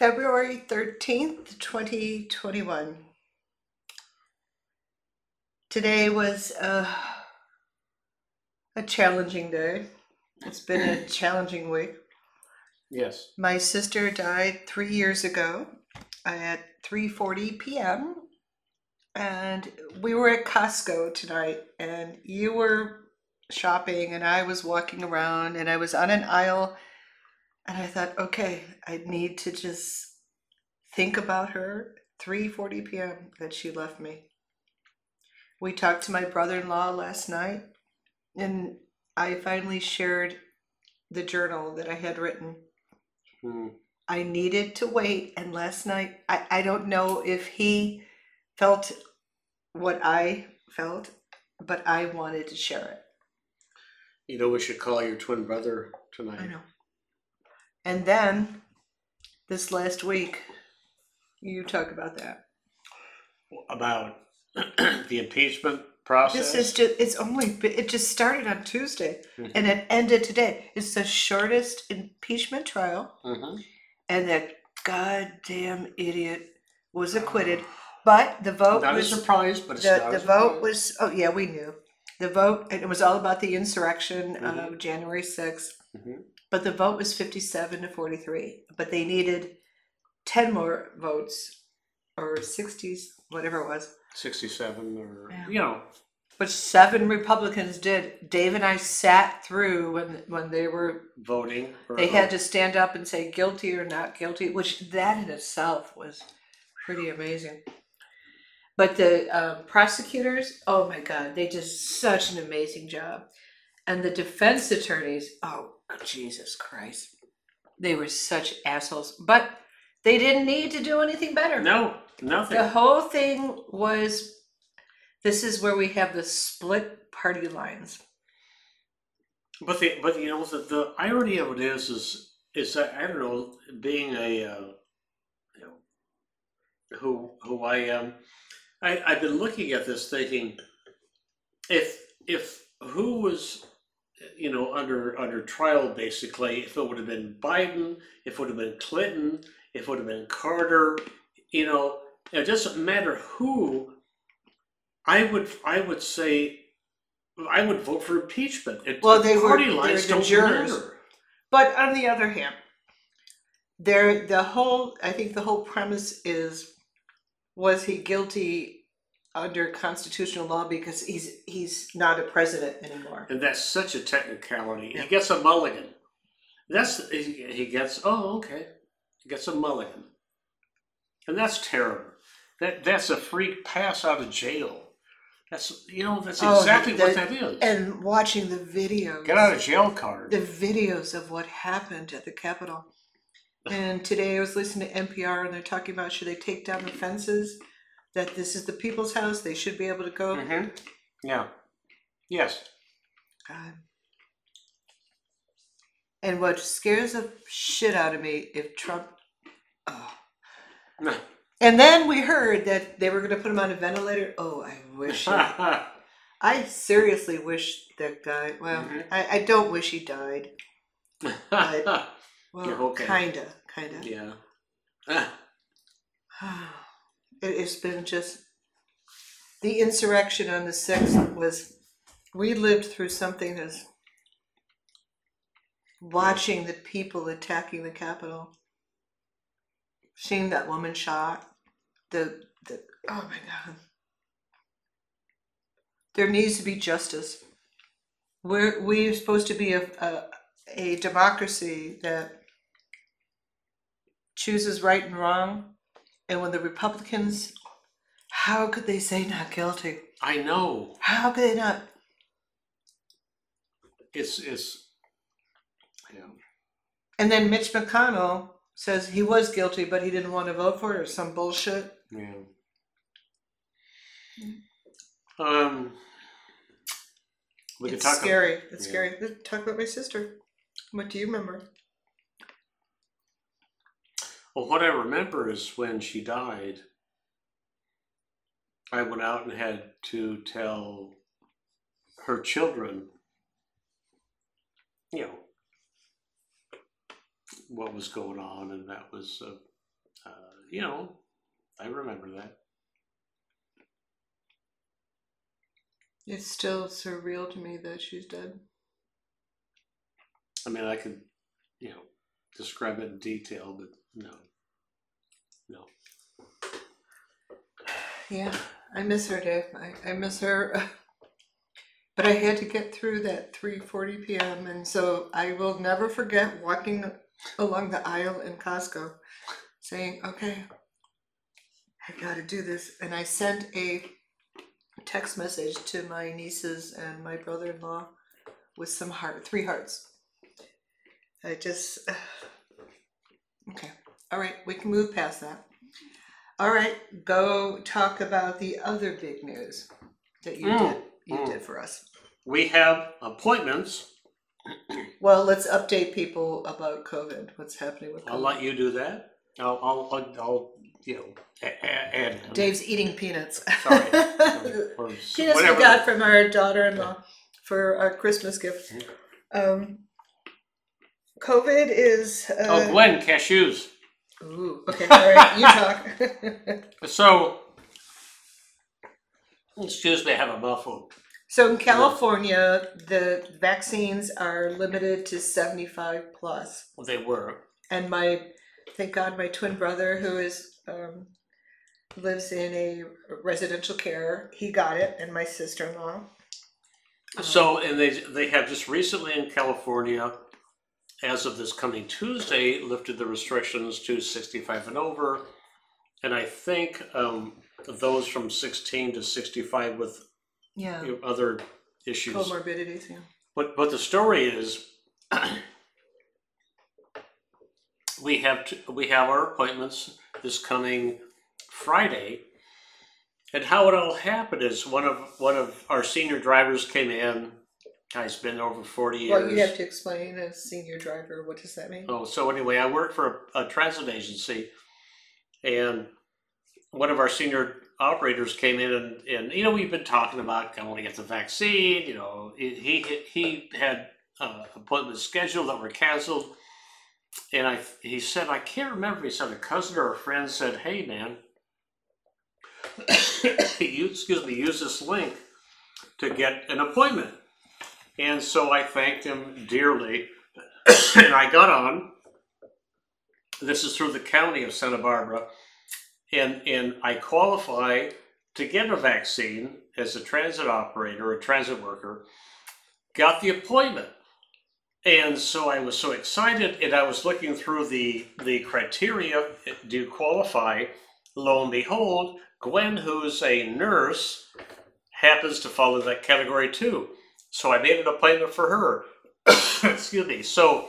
February 13th, 2021. Today was a, a challenging day. It's been a challenging week. Yes. My sister died three years ago at 3:40 p.m. and we were at Costco tonight, and you were shopping, and I was walking around, and I was on an aisle, and I thought, okay, I need to just think about her. 3:40 p.m. that she left me. We talked to my brother-in-law last night, and I finally shared the journal that I had written. Hmm. I needed to wait, and last night, I, I don't know if he felt what I felt, but I wanted to share it. You know, we should call your twin brother tonight. I know. And then this last week, you talk about that. About the impeachment process. This is just, it's only, it just started on Tuesday Mhm. and it ended today. It's the shortest impeachment trial, Mhm. and that goddamn idiot was acquitted. But the vote Not a was surprise, but it's the, the a vote was oh yeah we knew the vote it was all about the insurrection of Mhm. january 6th Mhm. But the vote was 57 to 43 but they needed 10 more votes or 60s whatever it was. 67 or, Yeah. you know, but seven republicans did. Dave and i sat through when when they were voting. They had to stand up and say guilty or not guilty which that in itself was pretty amazing. But the um, prosecutors oh my god they did such an amazing job. And the defense attorneys oh jesus christ. They were such assholes but they didn't need to do anything better. No, nothing. the whole thing was this is where we have the split party lines. But the but you know the, the irony of it is is is that I don't know being a uh, you know who who I am I I've been looking at this thinking if if who was you know under under trial basically if it would have been Biden if it would have been Clinton if it would have been Carter you know it doesn't matter who I would I would say I would vote for impeachment. It, Well, they were- party were lines the don't jurors. matter. But on the other hand, there the whole I think the whole premise is was he guilty under constitutional law because he's he's not a president anymore. And that's such a technicality. Yeah. He gets a mulligan. That's he, he gets. Oh, okay. He gets a mulligan, and that's terrible. That that's a free pass out of jail. That's you know that's Oh, exactly what the- that is. And watching the videos Get out of jail card. the videos of what happened at the Capitol. And today I was listening to NPR and they're talking about should they take down the fences? That this is the people's house, they should be able to go. hmm Yeah. Yes. God. And what scares the shit out of me if Trump. Oh. And then we heard that they were going to put him on a ventilator. Oh, I wish. he- I seriously wish that guy. Well, Mhm. I, I don't wish he died. Well, okay. kinda, kinda. yeah. It, it's been just the insurrection on the sixth was. We lived through something as watching the people attacking the Capitol, seeing that woman shot. The the oh my god. There needs to be justice. We're we're supposed to be a a, a democracy that chooses right and wrong. And when the Republicans, how could they say not guilty? I know. How could they not? It's it's. Yeah. And then Mitch McConnell says he was guilty, but he didn't want to vote for it or some bullshit. Yeah. Um. We it's could talk. scary. It's yeah. scary. Talk about my sister. What do you remember? Well, what I remember is when she died, I went out and had to tell her children, you know, what was going on, and that was, uh, uh, you know, I remember that. It's still surreal to me that she's dead. I mean, I could, you know, describe it in detail, but no, mm. no. Yeah, I miss her, Dave. I, I miss her. But I had to get through that 3:40 p.m. and so I will never forget walking along the aisle in Costco saying, "Okay, I got to do this." And I sent a text message to my nieces and my brother-in-law with some heart, three hearts. I just. All right, we can move past that. All right, go talk about the other big news that you Mm, did you mm. did for us. We have appointments. Well, let's update people about COVID. What's happening with COVID? I'll let you do that. I'll, I'll, I'll, I'll you know, a- a- add. Dave's eating peanuts. Sorry. Or s- peanuts we whatever. got from our daughter-in-law for our Christmas gift. Um, COVID is. Uh, Oh, Gwen, cashews. Ooh, okay, all right, you talk. So, excuse me, I have a mouthful. so in California, the vaccines are limited to 75 plus. They were. and my thank god my twin brother who is um, lives in a residential care he got it and my sister-in-law So, and they they have just recently in California, as of this coming Tuesday, lifted the restrictions to 65 and over, and I think um, those from 16 to 65 with yeah you know, other issues. comorbidities yeah But but the story is, we have t- we have our appointments this coming Friday, and how it all happened is one of one of our senior drivers came in. Guy's been over forty years. well you have to explain as senior driver what does that mean Oh, so anyway, I work for a, a transit agency, and one of our senior operators came in, and, and you know we've been talking about want to get the vaccine. You know, he he, he had uh, appointments scheduled that were canceled, and I he said I can't remember. He said a cousin or a friend said, "Hey, man." you, excuse me, use this link to get an appointment. And so I thanked him dearly and I got on. This is through the county of Santa Barbara, and and I qualify to get a vaccine as a transit operator, a transit worker. Got the appointment, and so I was so excited, and I was looking through the the criteria. Do you qualify? Lo and behold, Gwen, who's a nurse, happens to fall in that category too. So I made an appointment for her. Excuse me. So,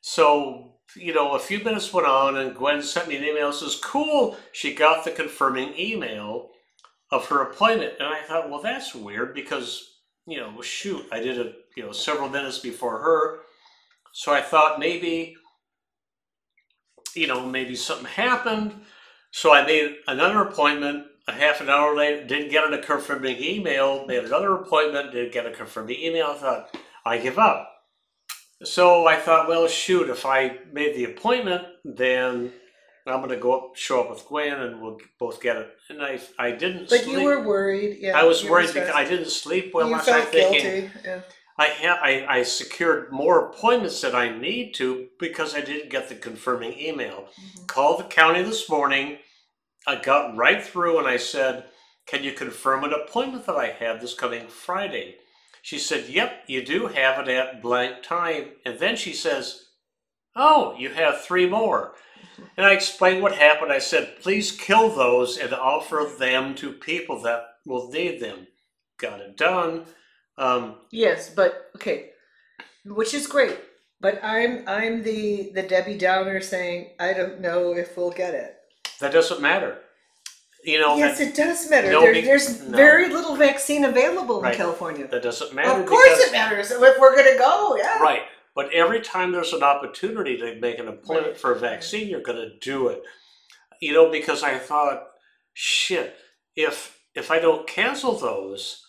so you know, a few minutes went on, and Gwen sent me an email. Says, "Cool." She got the confirming email of her appointment, and I thought, well, that's weird because you know, shoot, I did it, you know, several minutes before her. So I thought maybe, you know, maybe something happened. So I made another appointment a half an hour later, didn't get a confirming email, made another appointment, didn't get a confirming email. I thought, I give up. So I thought, well, shoot, if I made the appointment, then I'm going to go up, show up with Gwen, and we'll both get it. And I, I didn't. but sleep. you were worried yeah I was worried because I didn't sleep well you last night. felt Thinking guilty yeah. I have, I, I secured more appointments than I need to because I didn't get the confirming email. Mhm. Called the county this morning. I got right through and I said, Can you confirm an appointment that I have this coming Friday? She said, Yep, you do have it at blank time. And then she says, Oh, you have three more. And I explained what happened. I said, Please kill those and offer them to people that will need them. Got it done. Um, Yes, but okay, which is great. But I'm I'm the the Debbie Downer saying I don't know if we'll get it. That doesn't matter. You know, yes, it does matter. No, there, be- there's no. very little vaccine available Right. in California. that doesn't matter. Of course, because- it matters if we're gonna go. Yeah. Right. But every time there's an opportunity to make an appointment Right. for a vaccine, you're going to do it. You know, because I thought, shit, if if I don't cancel those,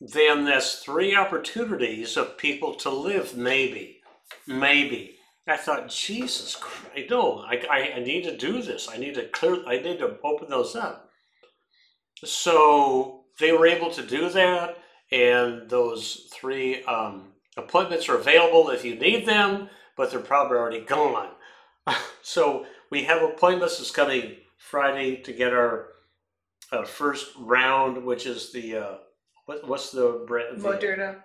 then that's three opportunities of people to live. Maybe, maybe. I thought, Jesus Christ, no, I, I, I need to do this. I need to clear, I need to open those up. So they were able to do that, and those three um, appointments are available if you need them, but they're probably already gone. so we have appointments that's coming Friday to get our uh, first round, which is the uh, what, what's the brand? Moderna.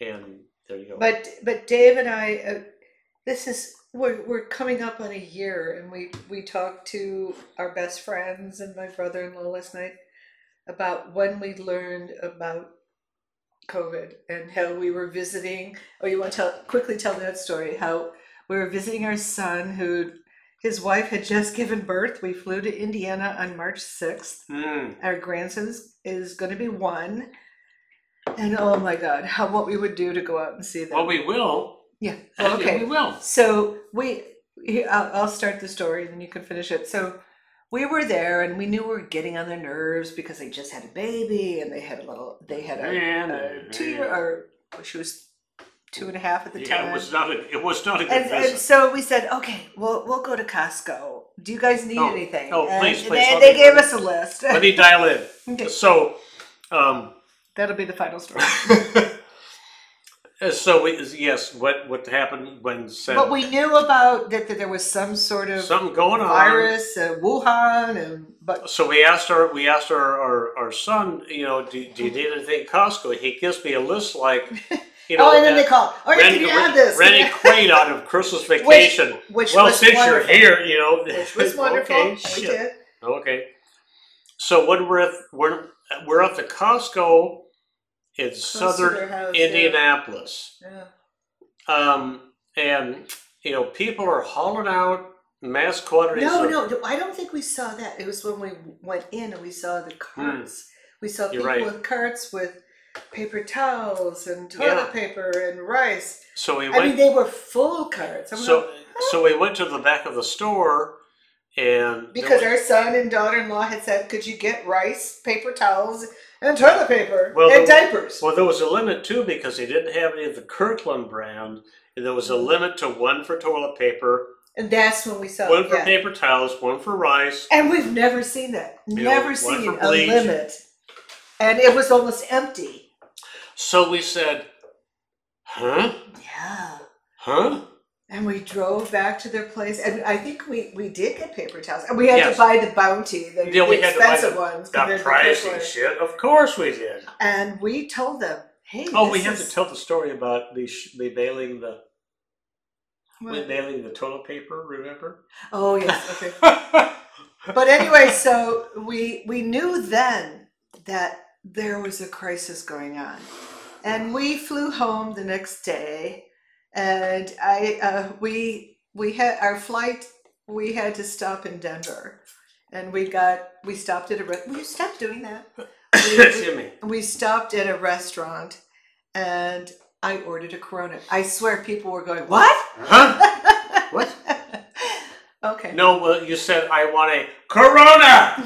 And there you go. But but Dave and I, uh, this is we're we're coming up on a year, and we we talked to our best friends and my brother-in-law last night about when we learned about COVID and how we were visiting. Oh, you want to tell quickly tell that story? How we were visiting our son who. His wife had just given birth. We flew to Indiana on March 6th. Mm. Our grandson is, is going to be one. And oh my God, how what we would do to go out and see them. Well, we will. Yeah. Yeah, Okay. we will. So we, here, I'll, I'll start the story, and then you can finish it. So we were there, and we knew we were getting on their nerves because they just had a baby, and they had a little, they had a, And, a two year, or she was two and a half at the yeah, time. it was not a it was not a good and, and visit. so we said, okay, well, we'll go to Costco. Do you guys need Oh, anything? oh, and please, please, They, let they me- gave us a list. Let me dial in. Okay. So, um, That'll be the final story. uh, so we, yes, what what happened when said but we knew about that, that there was some sort of something going on? virus, uh, Wuhan, and but So we asked our we asked our, our, our son, you know, do, do you need anything at Costco? He gives me a list like, you know, oh, and then they call. Oh, Randy, can you have this? Randy Quaid out of Christmas Vacation. which well, was since wonderful. you're here, you know, which was wonderful. okay, we shit. did. Okay. So when we're at we're we're at the Costco in southern house. Indianapolis, Yeah. um, and you know people are hauling out mass quantities. No, of, no, I don't think we saw that. It was when we went in and we saw the carts. We saw Hmm. People right. with carts with paper towels and toilet Yeah. paper and rice. So we I mean, they were full carts. I'm so like, so we went to the back of the store, and because was- our son and daughter-in-law had said, "Could you get rice, paper towels, and toilet paper Well, and the- diapers?" well there was a limit too because they didn't have any of the Kirkland brand, and there was a limit to one for toilet paper, and that's when we saw one for yeah. paper towels, one for rice. And we've never seen that. know, never one seen a limit. And it was almost empty. So we said, "Huh? Yeah. Huh?" And we drove back to their place, and I think we, we did get paper towels. And we had Yes. to buy the Bounty, the, Yeah, we the had to buy expensive the- ones. The compared to pricey shit. Of course we did. And we told them, hey, Oh, this we have is- to tell the story about me, sh- me mailing the What? mailing the toilet paper. Remember? Oh, yes, okay. But anyway, so we we knew then that there was a crisis going on, and we flew home the next day, and I uh, we we had our flight. We had to stop in Denver, and we got we stopped at a. Re- Will you stop doing that? We, we, Excuse me. we stopped at a restaurant, and I ordered a Corona. I swear, people were going, "What? Huh? What? okay. No, well, you said I want a Corona.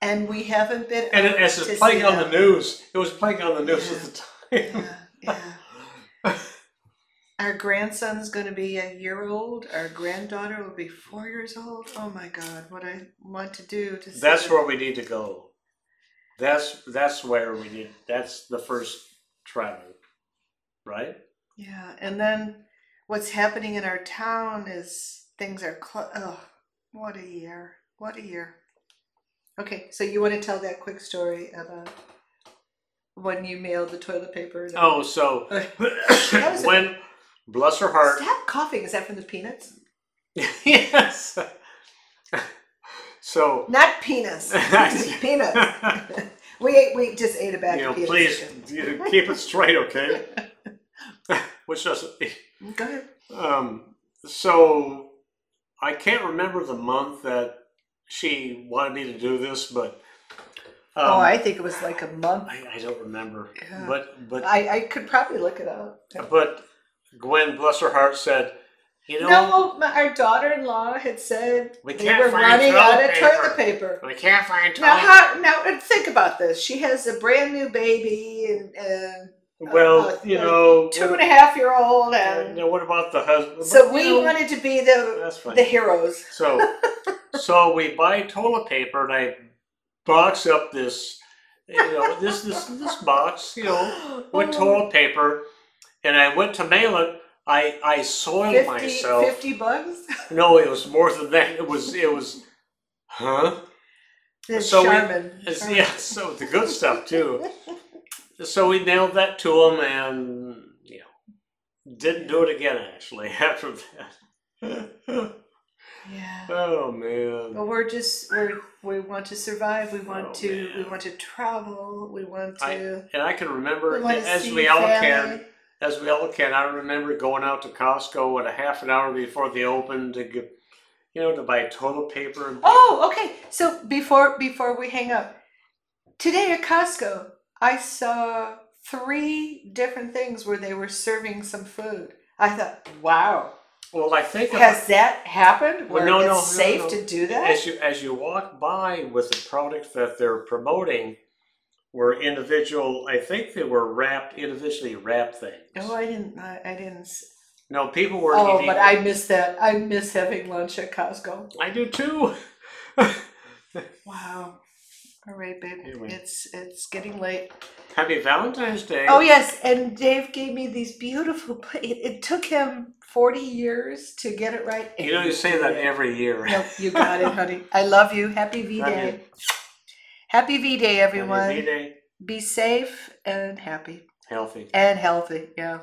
and we haven't been. and it, as it's playing on the news, it was playing on the news at the time. Yeah, yeah. Our grandson's going to be a year old. Our granddaughter will be four years old. Oh my God, what I want to do to see That's where we need to go. That's that's where we need. That's the first travel, right? Yeah, and then what's happening in our town is things are. Cl- oh, what a year! What a year! Okay, so you want to tell that quick story about when you mailed the toilet paper? Oh, so was a- when bless her heart, Stop coughing. Is that from the peanuts? yes. So Not penis. peanuts. we ate, we just ate a bag you know, of peanuts. please you know, keep it straight, okay? Which doesn't. Go ahead. Um, so I can't remember the month that she wanted me to do this, but oh, I think it was like a month. I, I don't remember. Yeah. But but I, I could probably look it up. but Gwen, bless her heart, said, you know, No, my, our daughter-in-law had said We they were find running out of paper. toilet paper. we can't find toilet Now, how, now think about this. She has a brand new baby, and uh, Well, uh, you know, two and a half year old, and and uh, what about the husband? so But, we know, wanted to be the the heroes. So, so we buy toilet paper, and I box up this, you know, this this this box, you know, with Oh. toilet paper, and I went to mail it. I I soiled 50, myself. 50 bucks? No, it was more than that. It was it was, huh? The So we- Charmin. It's, Charmin. yeah, so the good stuff too. So we nailed that to him, and you know, didn't do it again actually after that. Yeah. oh man. But we're just we're we want to survive. We want Oh, to we want to travel. We want I- to. And I can remember, we as we all family. can, as we all can, I remember going out to Costco at a half an hour before they opened to get, you know, to buy toilet paper. And Oh, okay. So before before we hang up, today at Costco, I saw three different things where they were serving some food. I thought, wow, well, I think has that happened? Well, Where no, it's no, safe no. to do that? as you as you walk by with the product that they're promoting, were individual. I think they were wrapped individually wrapped things. Oh, I didn't. I, I didn't. No, people were Oh, eating. but I miss that. I miss having lunch at Costco. I do too. Wow. All right, babe. Anyway. It's it's getting late. Happy Valentine's Day. Oh yes, and Dave gave me these beautiful. pla- It, it took him forty years to get it right. You know you say that every year. Nope, you got it, honey. I love you. Happy V Day. Happy V Day, Happy everyone. V-Day. Be safe and happy Healthy. and healthy. Yeah.